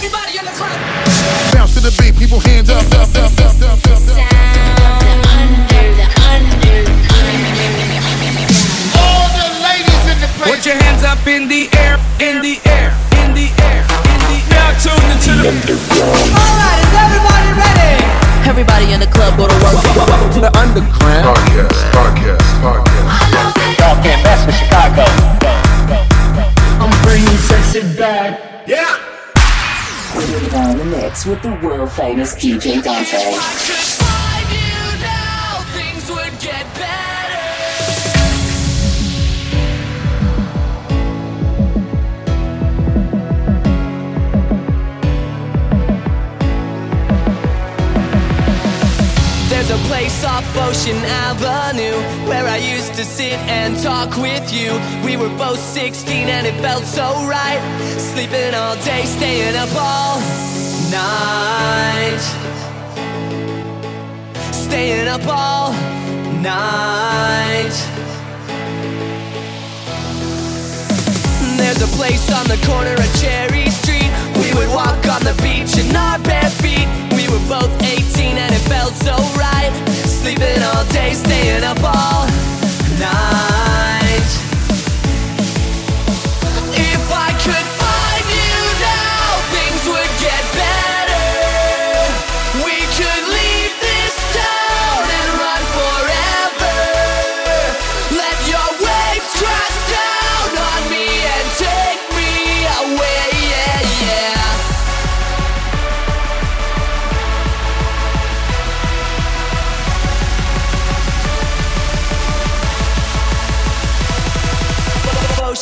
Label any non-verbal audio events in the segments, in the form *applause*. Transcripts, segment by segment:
Everybody in the club. Bounce to the beat, people hands up, up, up, up, up, up. All the ladies in the place. Put your hands up in the air, in the air, in the air, in the air. Now tune into the Alright, is everybody ready? Everybody in the club go to work. to *laughs* the underground. Podcast, podcast, podcast. Y'all can't mess with Chicago. I'm bringing sexy back. Yeah. On the mix with the world famous DJ Dante. Off Ocean Avenue where I used to sit and talk with you. We were both 16 and it felt so right. Sleeping all day, staying up all night. Staying up all night. There's a place on the corner of Cherry Street. We would walk on the beach in our bare feet. We were both 18 and it felt so right. Sleeping all day, staying up all night.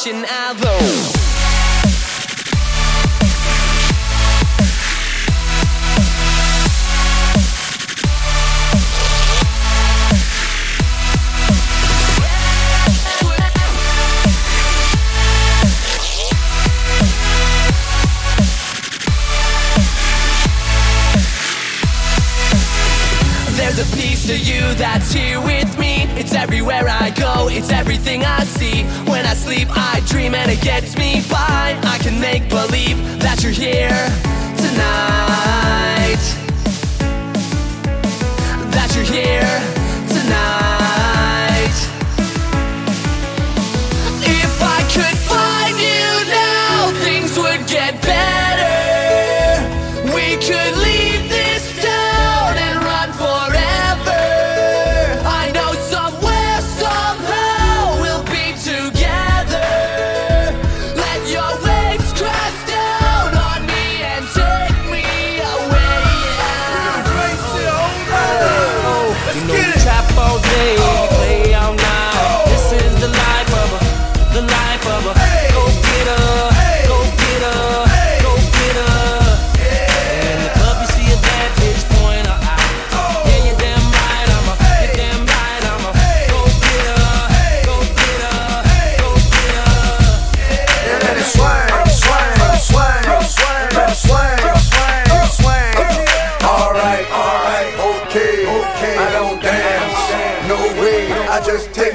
Ocean Avenue. Gets me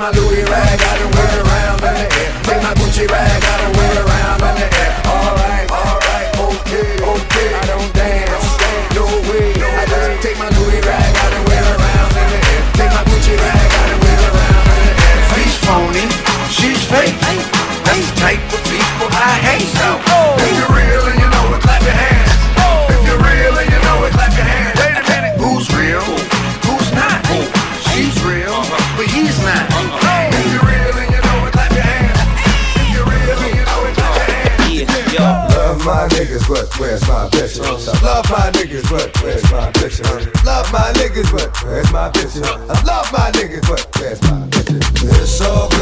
my Louis rag out and wear around in the air. Take my Gucci rag out and wear around in the air. All right, all right, okay, okay. I don't dance, no way. I just take my Louis rag out and wear around in the air. Take my Gucci rag out and wear around in the air. She's phony, she's fake. That's the type of people I hate. If my bitch? Love my niggas, but where's my bitch? Love my niggas, but where's my bitch? I love my niggas, but where's my bitch? It's all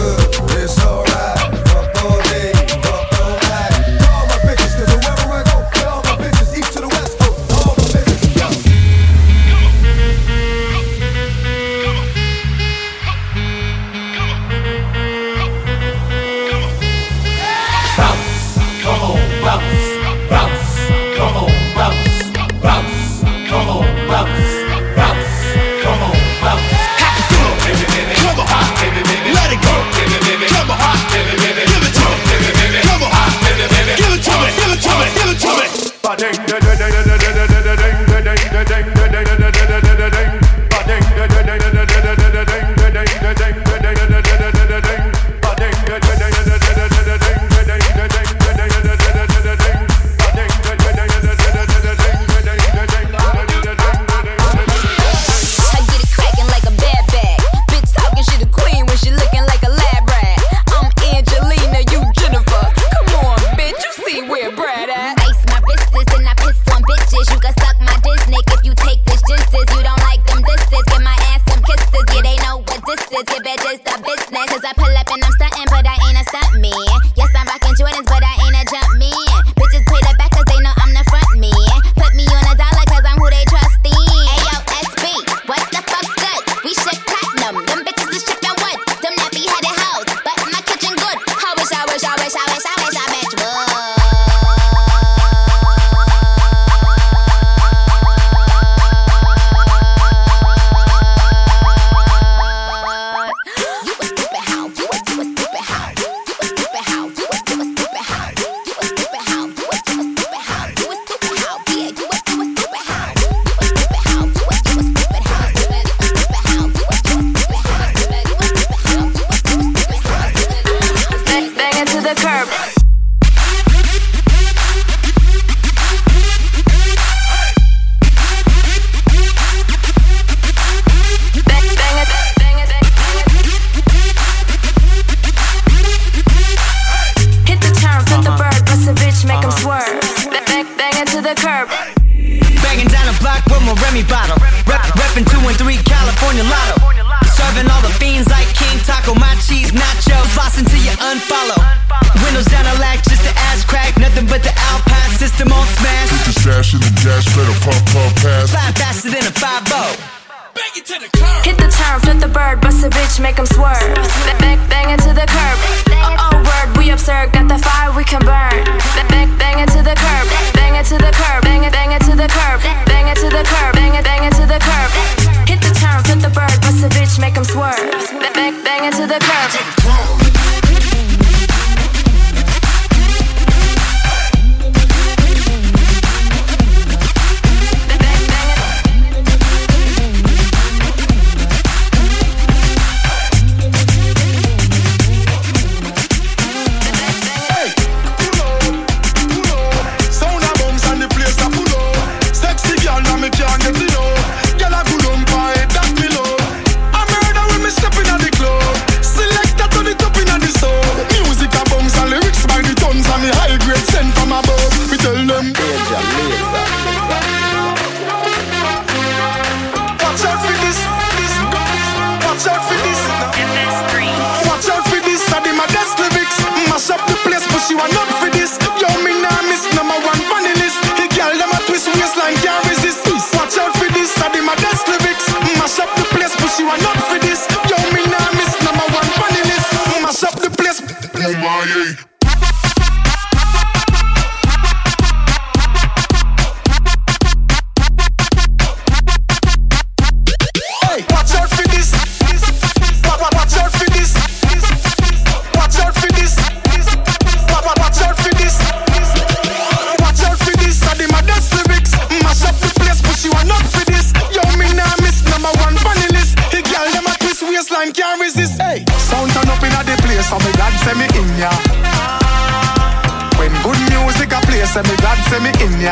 say me glad say me in ya.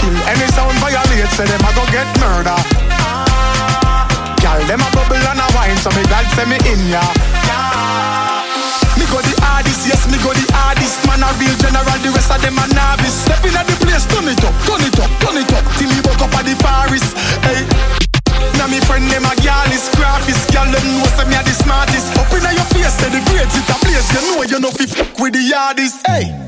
Kill any sound violate, say them a go get murder. Gal, them a bubble and a wine, so me glad say me in ya. Me go the hardest, yes me go the hardest. Man a real general, the rest of them a novice. Step in at the place, turn it up, turn it up, turn it up, till you woke up at the forest. Hey. Now me friend name a gal is graphist Gal them know say me a the smartest Up inna your face say the greatest a place You know you no fi fuck with the hardest Hey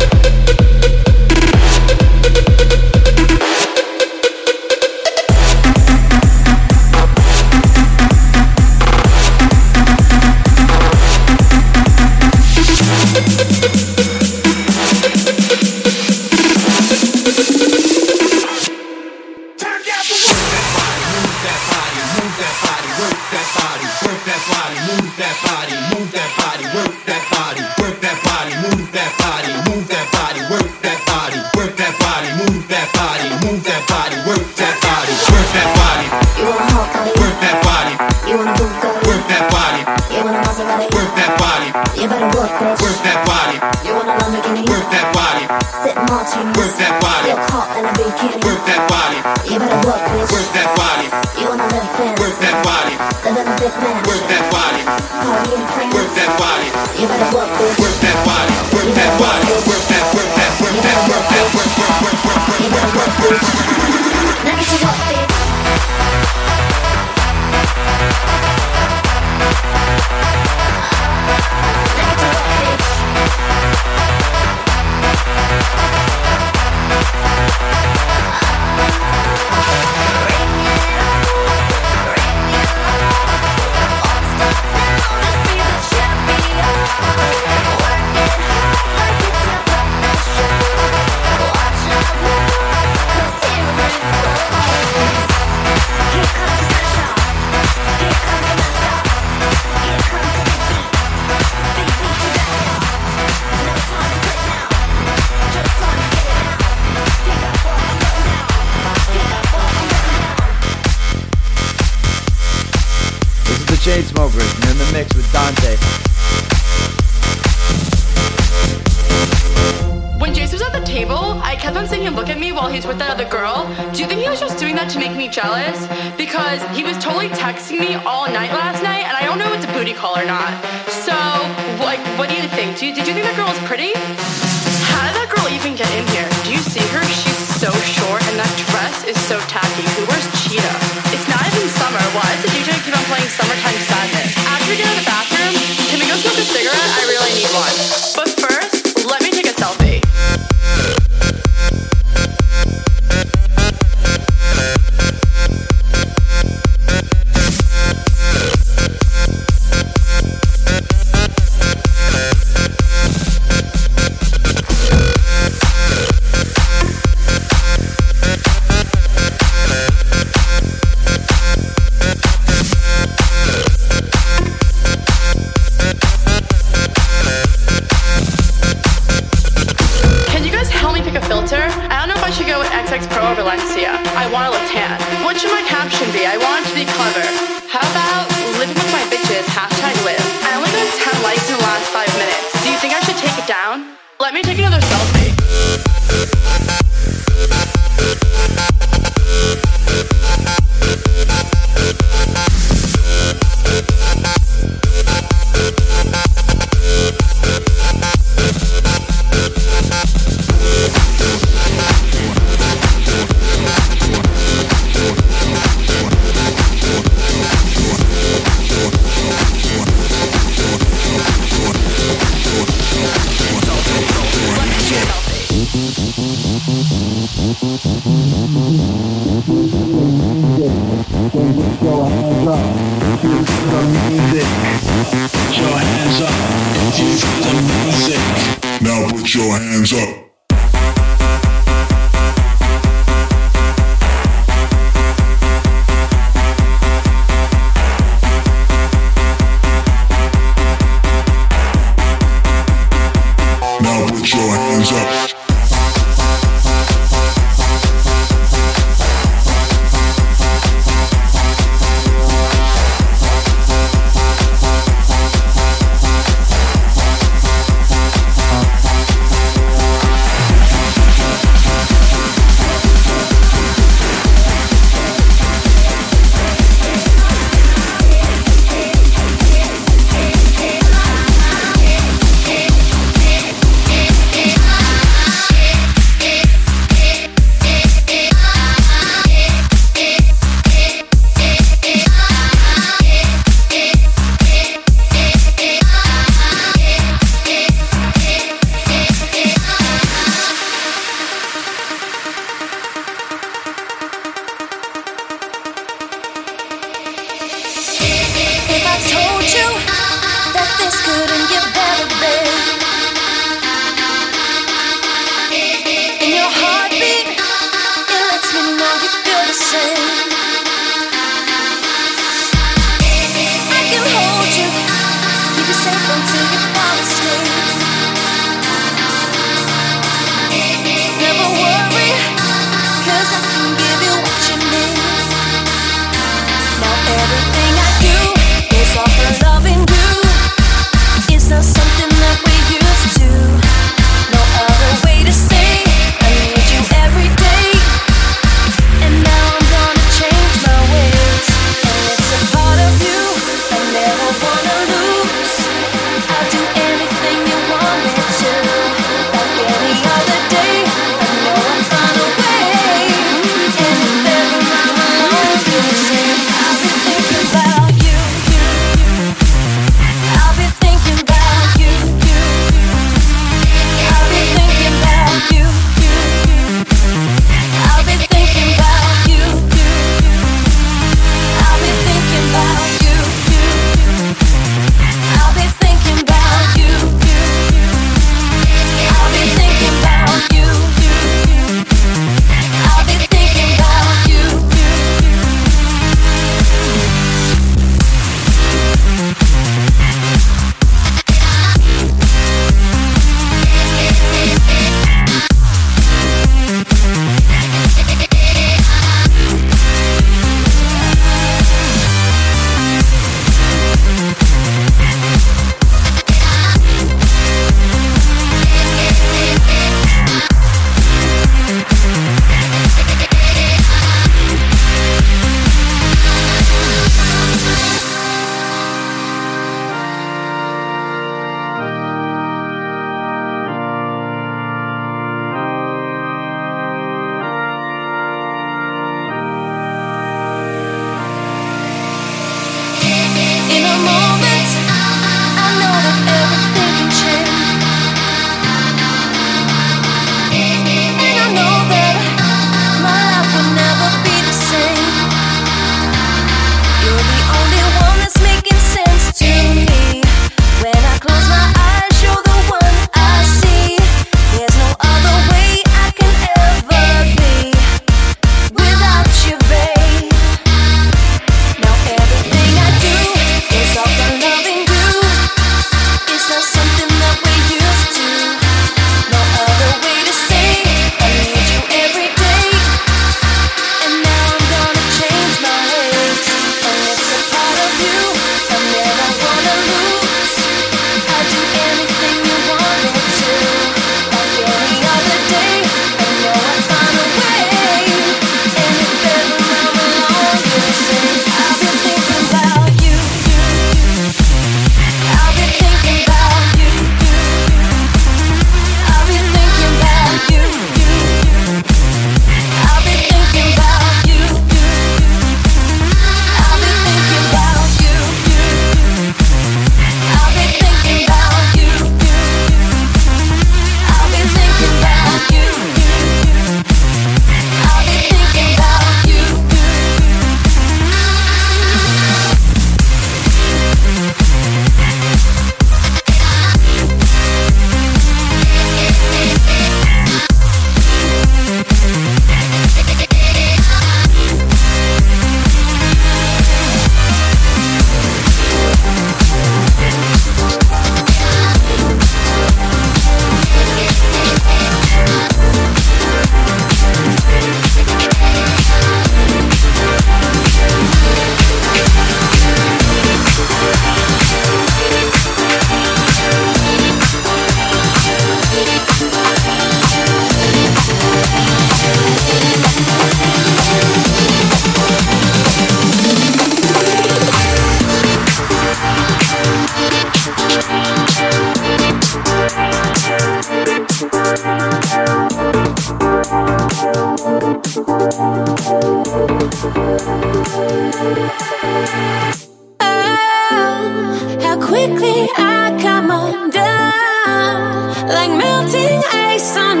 like melting ice on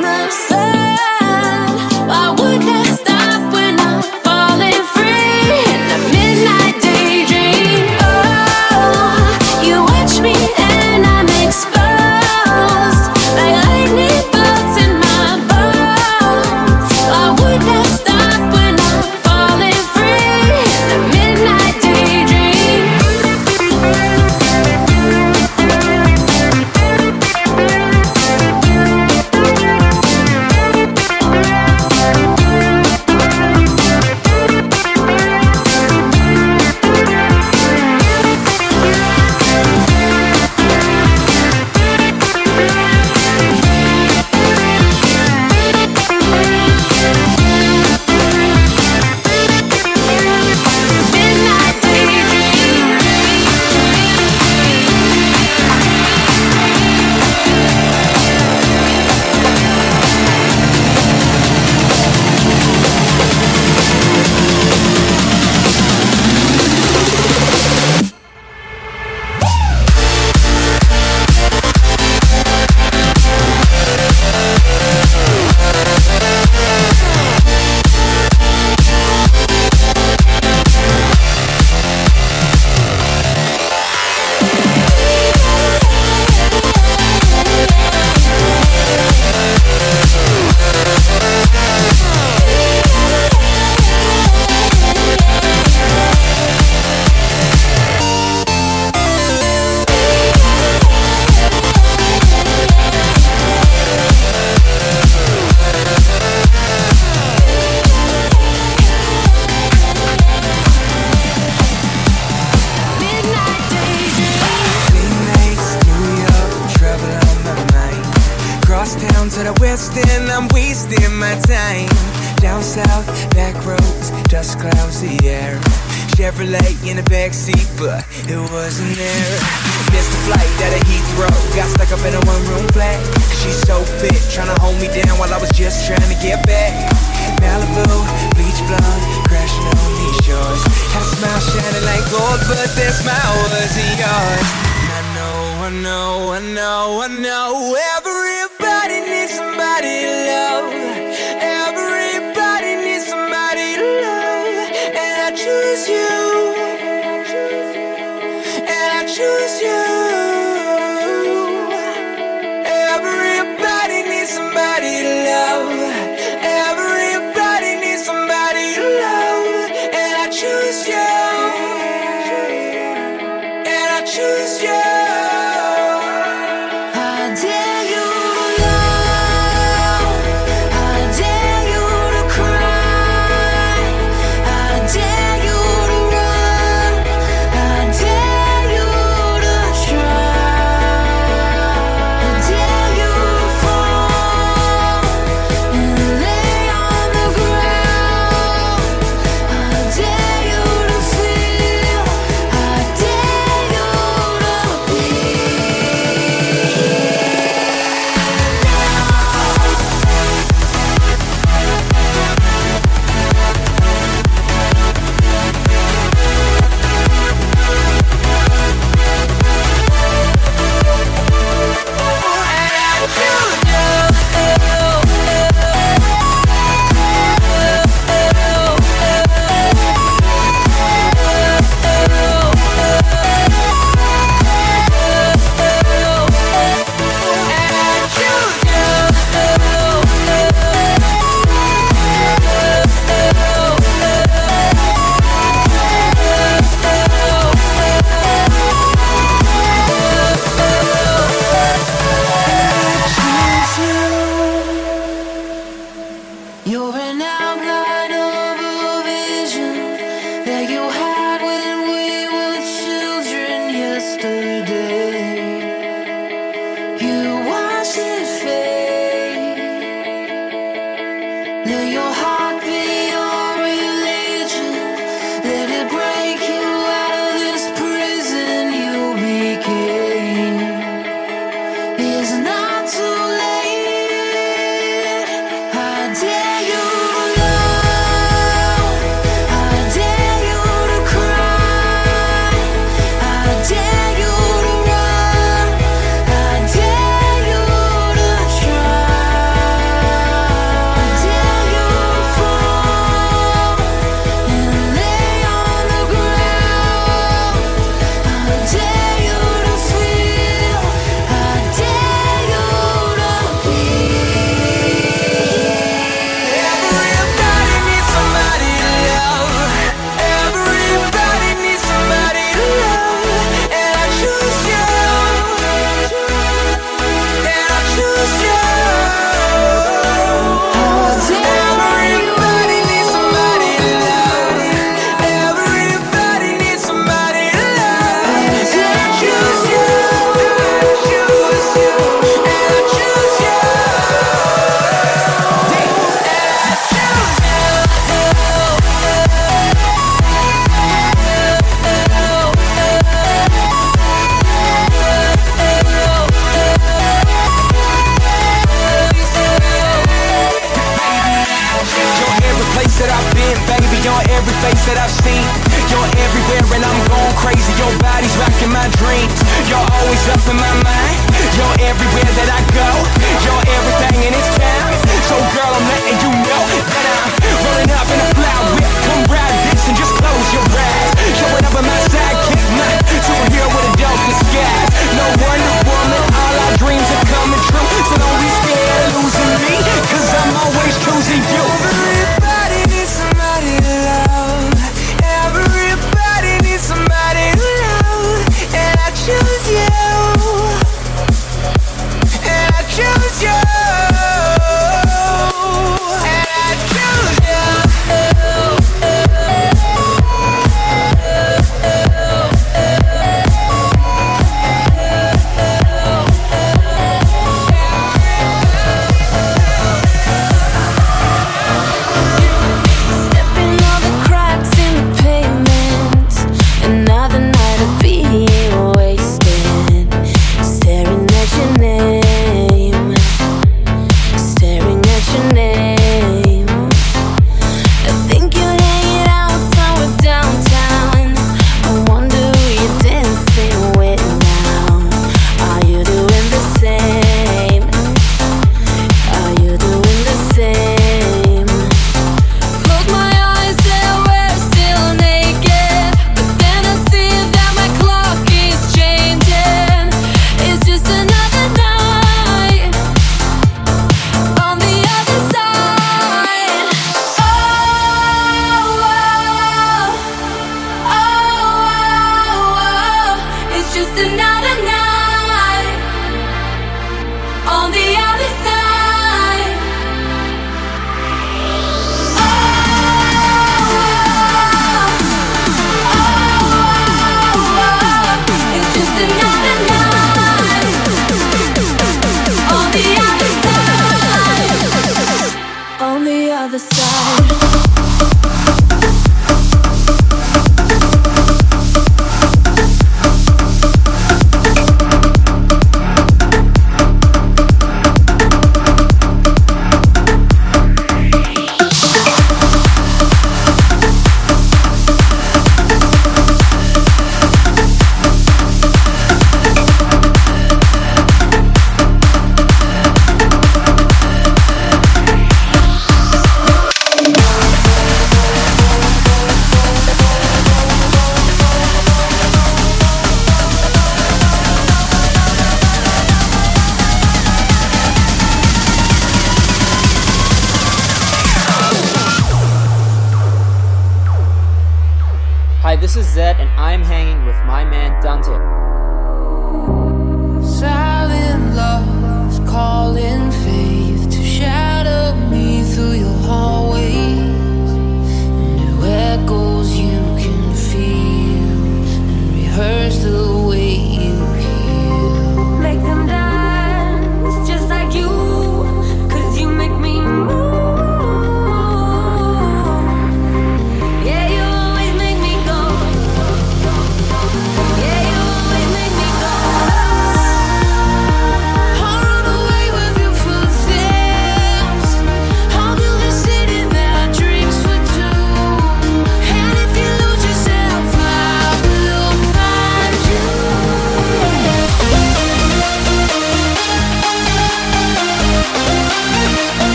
Chevrolet in the backseat, but it wasn't there. Missed the flight at a Heathrow, got stuck up in a one-room flat. She's so fit, trying to hold me down while I was just trying to get back. Malibu, beach blonde, crashing on these shores. Had a smile shining like gold, but that smile wasn't yours. I know, I know, I know, I know. Everybody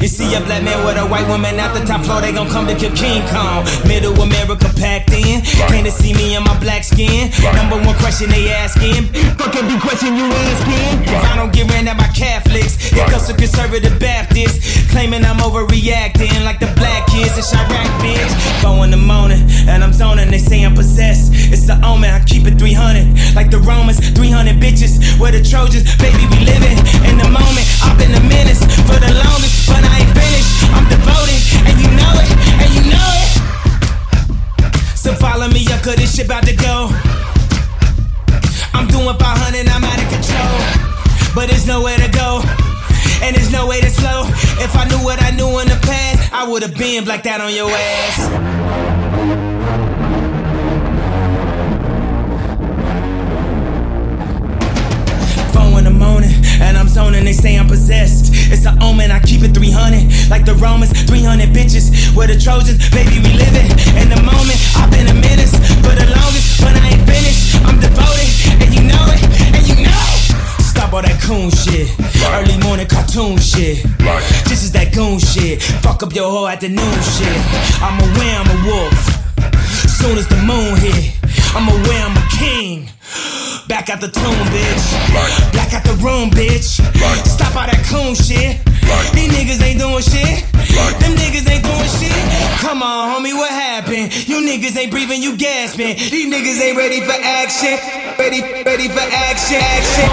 You see a black man with a white woman at the top floor, they gon' come to kill King Kong. Middle America packed in. Came to see me in my black skin. Number one question they asking. Fuck every question you asking. If I don't get ran at by Catholics, it comes to conservative Baptists. Claiming I'm overreacting like the black kids in Chiraq, bitch. Four in the morning, and I'm zoning. They say I'm possessed. It's the omen, I keep it 300. Like the Romans, 300 bitches. Where the Trojans, baby, we living in the moment. I've been a menace for the longest, but I ain't finished. I'm devoted, and you know it, and you know it. So follow me up, cause this shit about to go. I'm doing 500, I'm out of control. But there's nowhere to go, and there's no way to slow. If I knew what I knew in the past, I would've been like that on your ass. And they say I'm possessed. It's an omen, I keep it 300. Like the Romans, 300 bitches. We're the Trojans, baby, we living in the moment. I've been a menace for the longest, but I ain't finished. I'm devoted, and you know it, and you know. Stop all that coon shit. Early morning cartoon shit. This is that goon shit. Fuck up your whole afternoon shit. I'm aware I'm a wolf. Soon as the moon hit, I'm aware I'm a king. Back out the tomb, bitch. Black out the room, bitch. Stop all that coon shit. These niggas ain't doing shit. Them niggas ain't doing shit. Come on, homie, what happened? You niggas ain't breathing, you gasping. These niggas ain't ready for action. Ready, ready for action, action.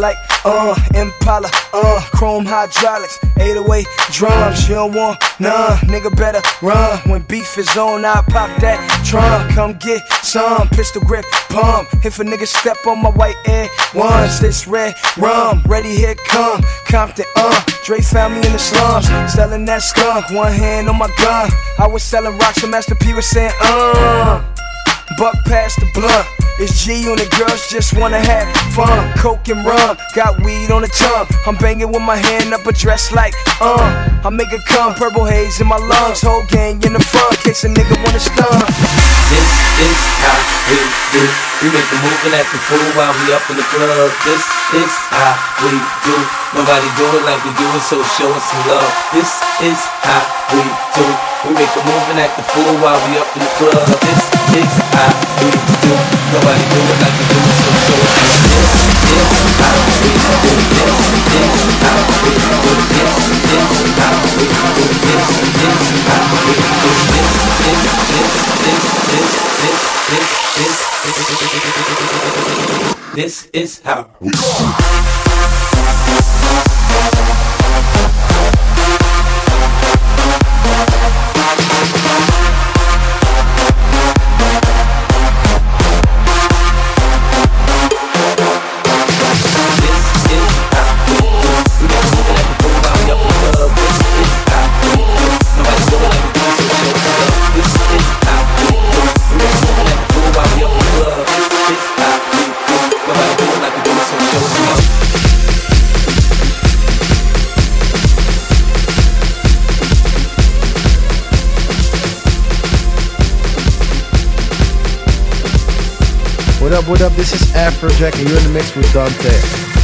Like, uh, Impala, uh, chrome hydraulics, 808 drums, you don't want none, nigga better run. When beef is on, I pop that trunk, come get some, pistol grip, pump. If a nigga step on my white air ones, this red rum, ready, here come, Compton, uh, Dre found me in the slums, selling that skunk, one hand on my gun. I was selling rocks, and Master P was saying, uh. Buck past the blunt. It's G on the girls just wanna have fun. Coke and rum, got weed on the tongue. I'm banging with my hand up a dress like, uh. I make it come, purple haze in my lungs. Whole gang in the front, case a nigga wanna stun. This is how we do. We make a move and act the fool while we up in the club. This is how we do. Nobody do it like we do it, so show us some love. This is how we do. We make a move and act the fool while we up in the club. This is this is how we roll. What up. This is Afrojack, and you're in the mix with Dante.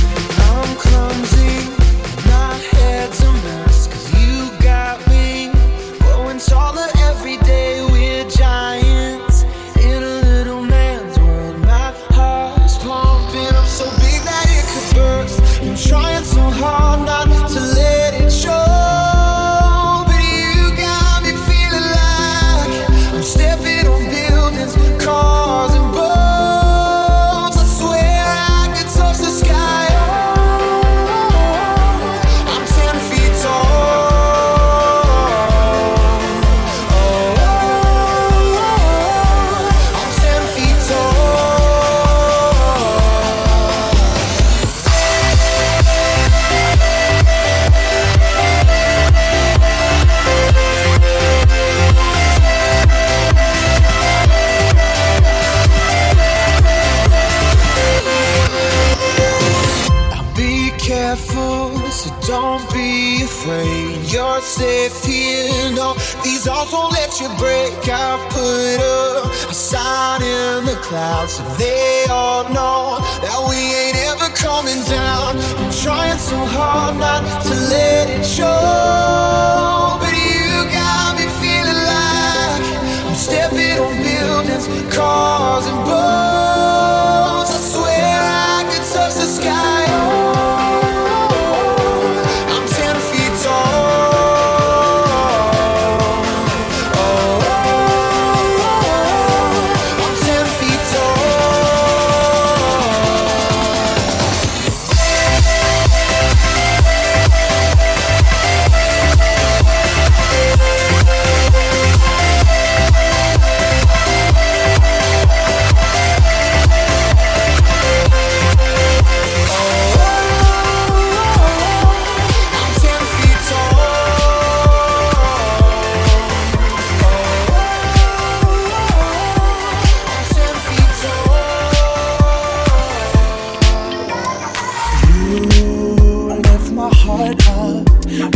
caught up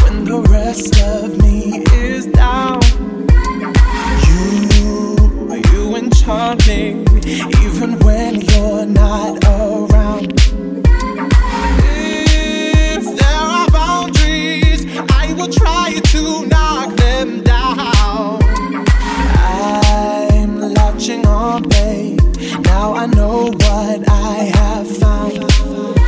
when the rest of me is down. You, you enchant me even when you're not around. If there are boundaries, I will try to knock them down. I'm latching on, babe. Now I know what I have found.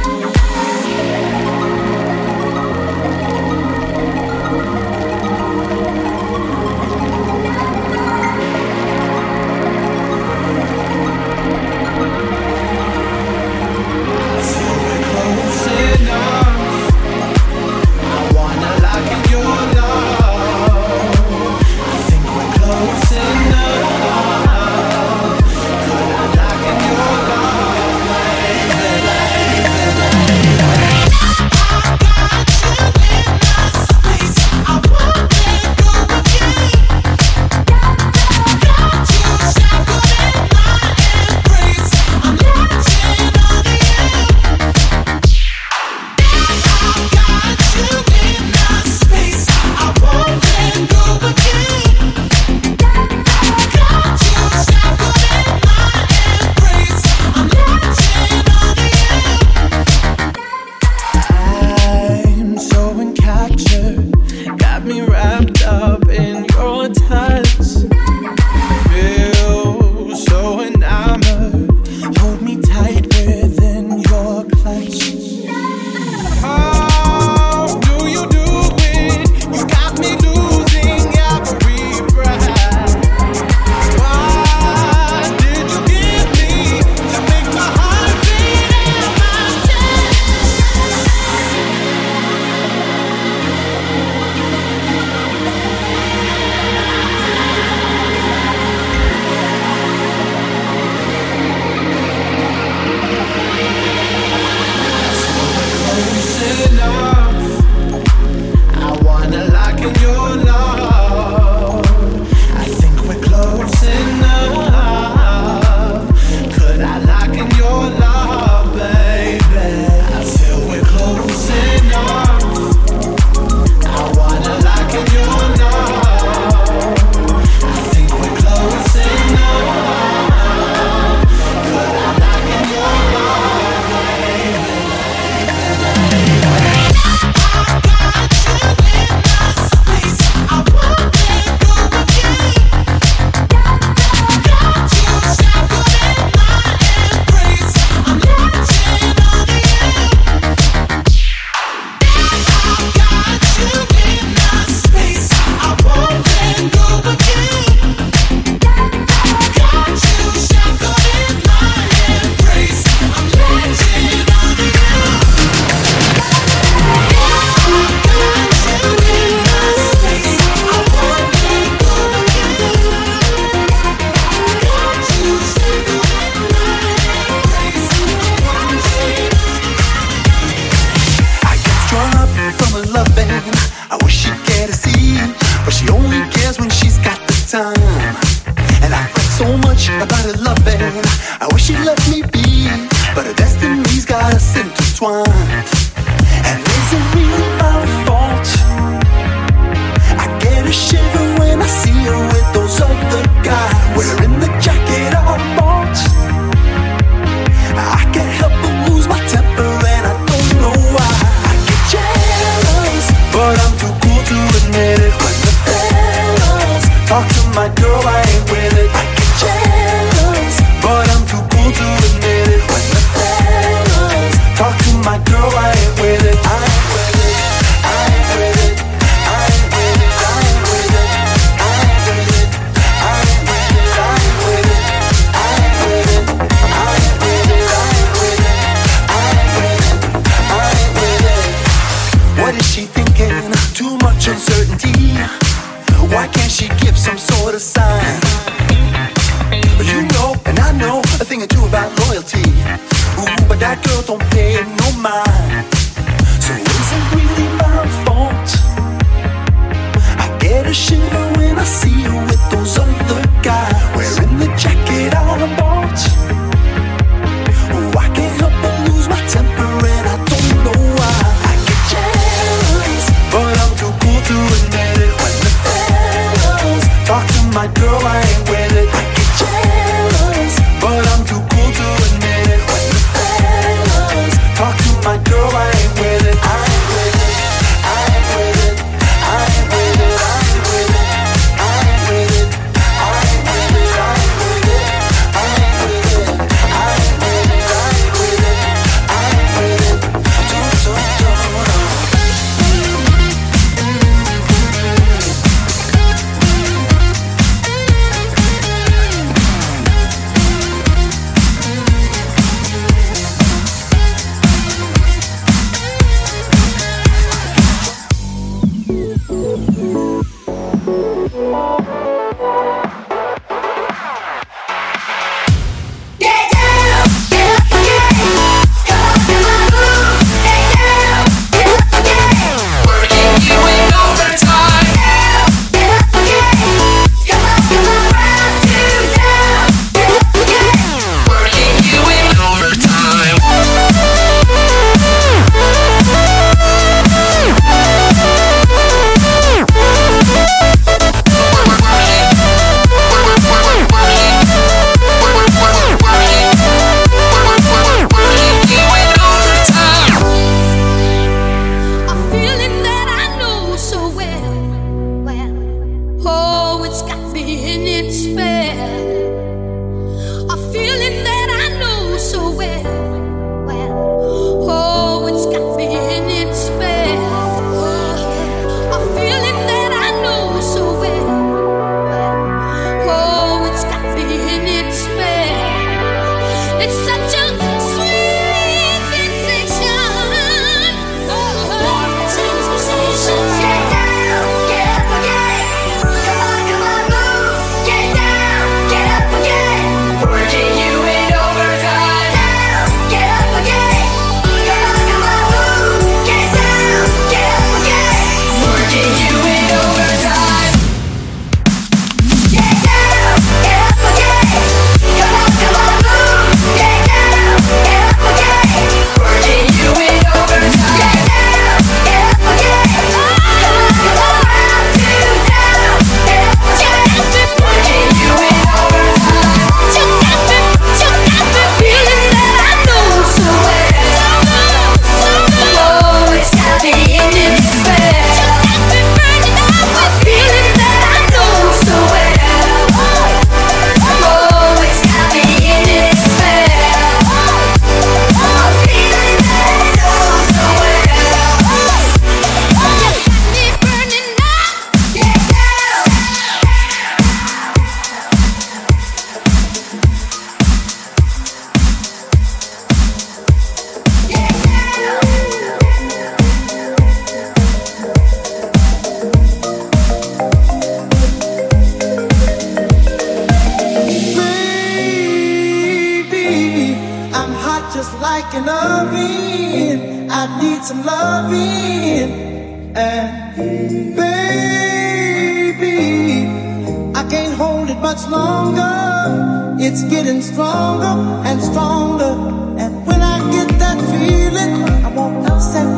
Much longer. It's getting stronger and stronger. And when I get that feeling, I want sexual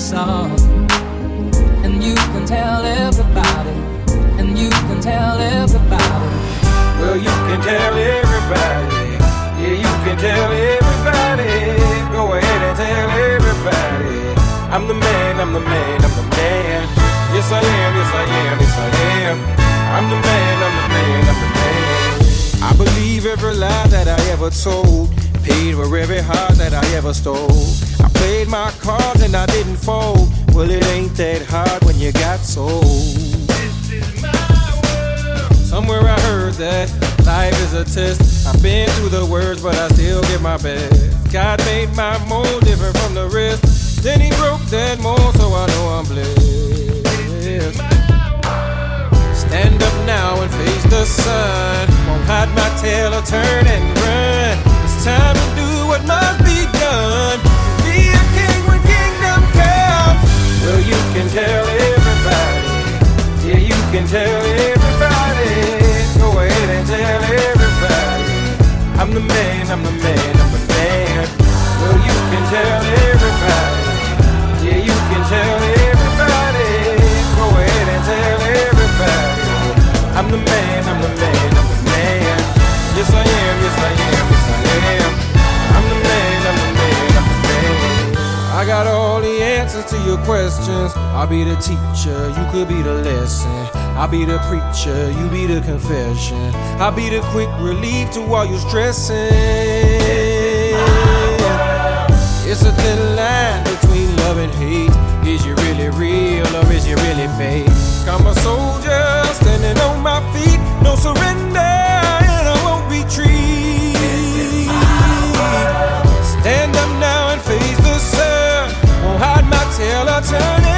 song. And you can tell everybody, and you can tell everybody. Well, you can tell everybody. Yeah, you can tell everybody. Go ahead and tell everybody. I'm the man, I'm the man, I'm the man. Yes, I am, yes, I am, yes, I am. I'm the man, I'm the man, I'm the man. I believe every lie that I ever told. Paid for every heart that I ever stole. I played my cards and I didn't fold. Well, it ain't that hard when you got sold. This is my world. Somewhere I heard that life is a test. I've been through the worst, but I still give my best. God made my mold different from the rest. Then he broke that mold, so I know I'm blessed. Stand up now and face the sun. Won't hide my tail or turn and run. It's time to do what must be done. Well, you can tell everybody. Yeah, you can tell everybody. Go ahead and tell everybody. I'm the man, I'm the man, I'm the man. Well, you can tell everybody. Yeah, you can tell everybody. Go ahead and tell everybody. I'm the man, I'm the man, I'm the man. Yes, I am, yes, I am. I got all the answers to your questions. I'll be the teacher, you could be the lesson. I'll be the preacher, you be the confession. I'll be the quick relief to all your stressing. It's a thin line between love and hate. Is you really real or is you really fake? I'm a soldier standing on my feet, no surrender, tail or turn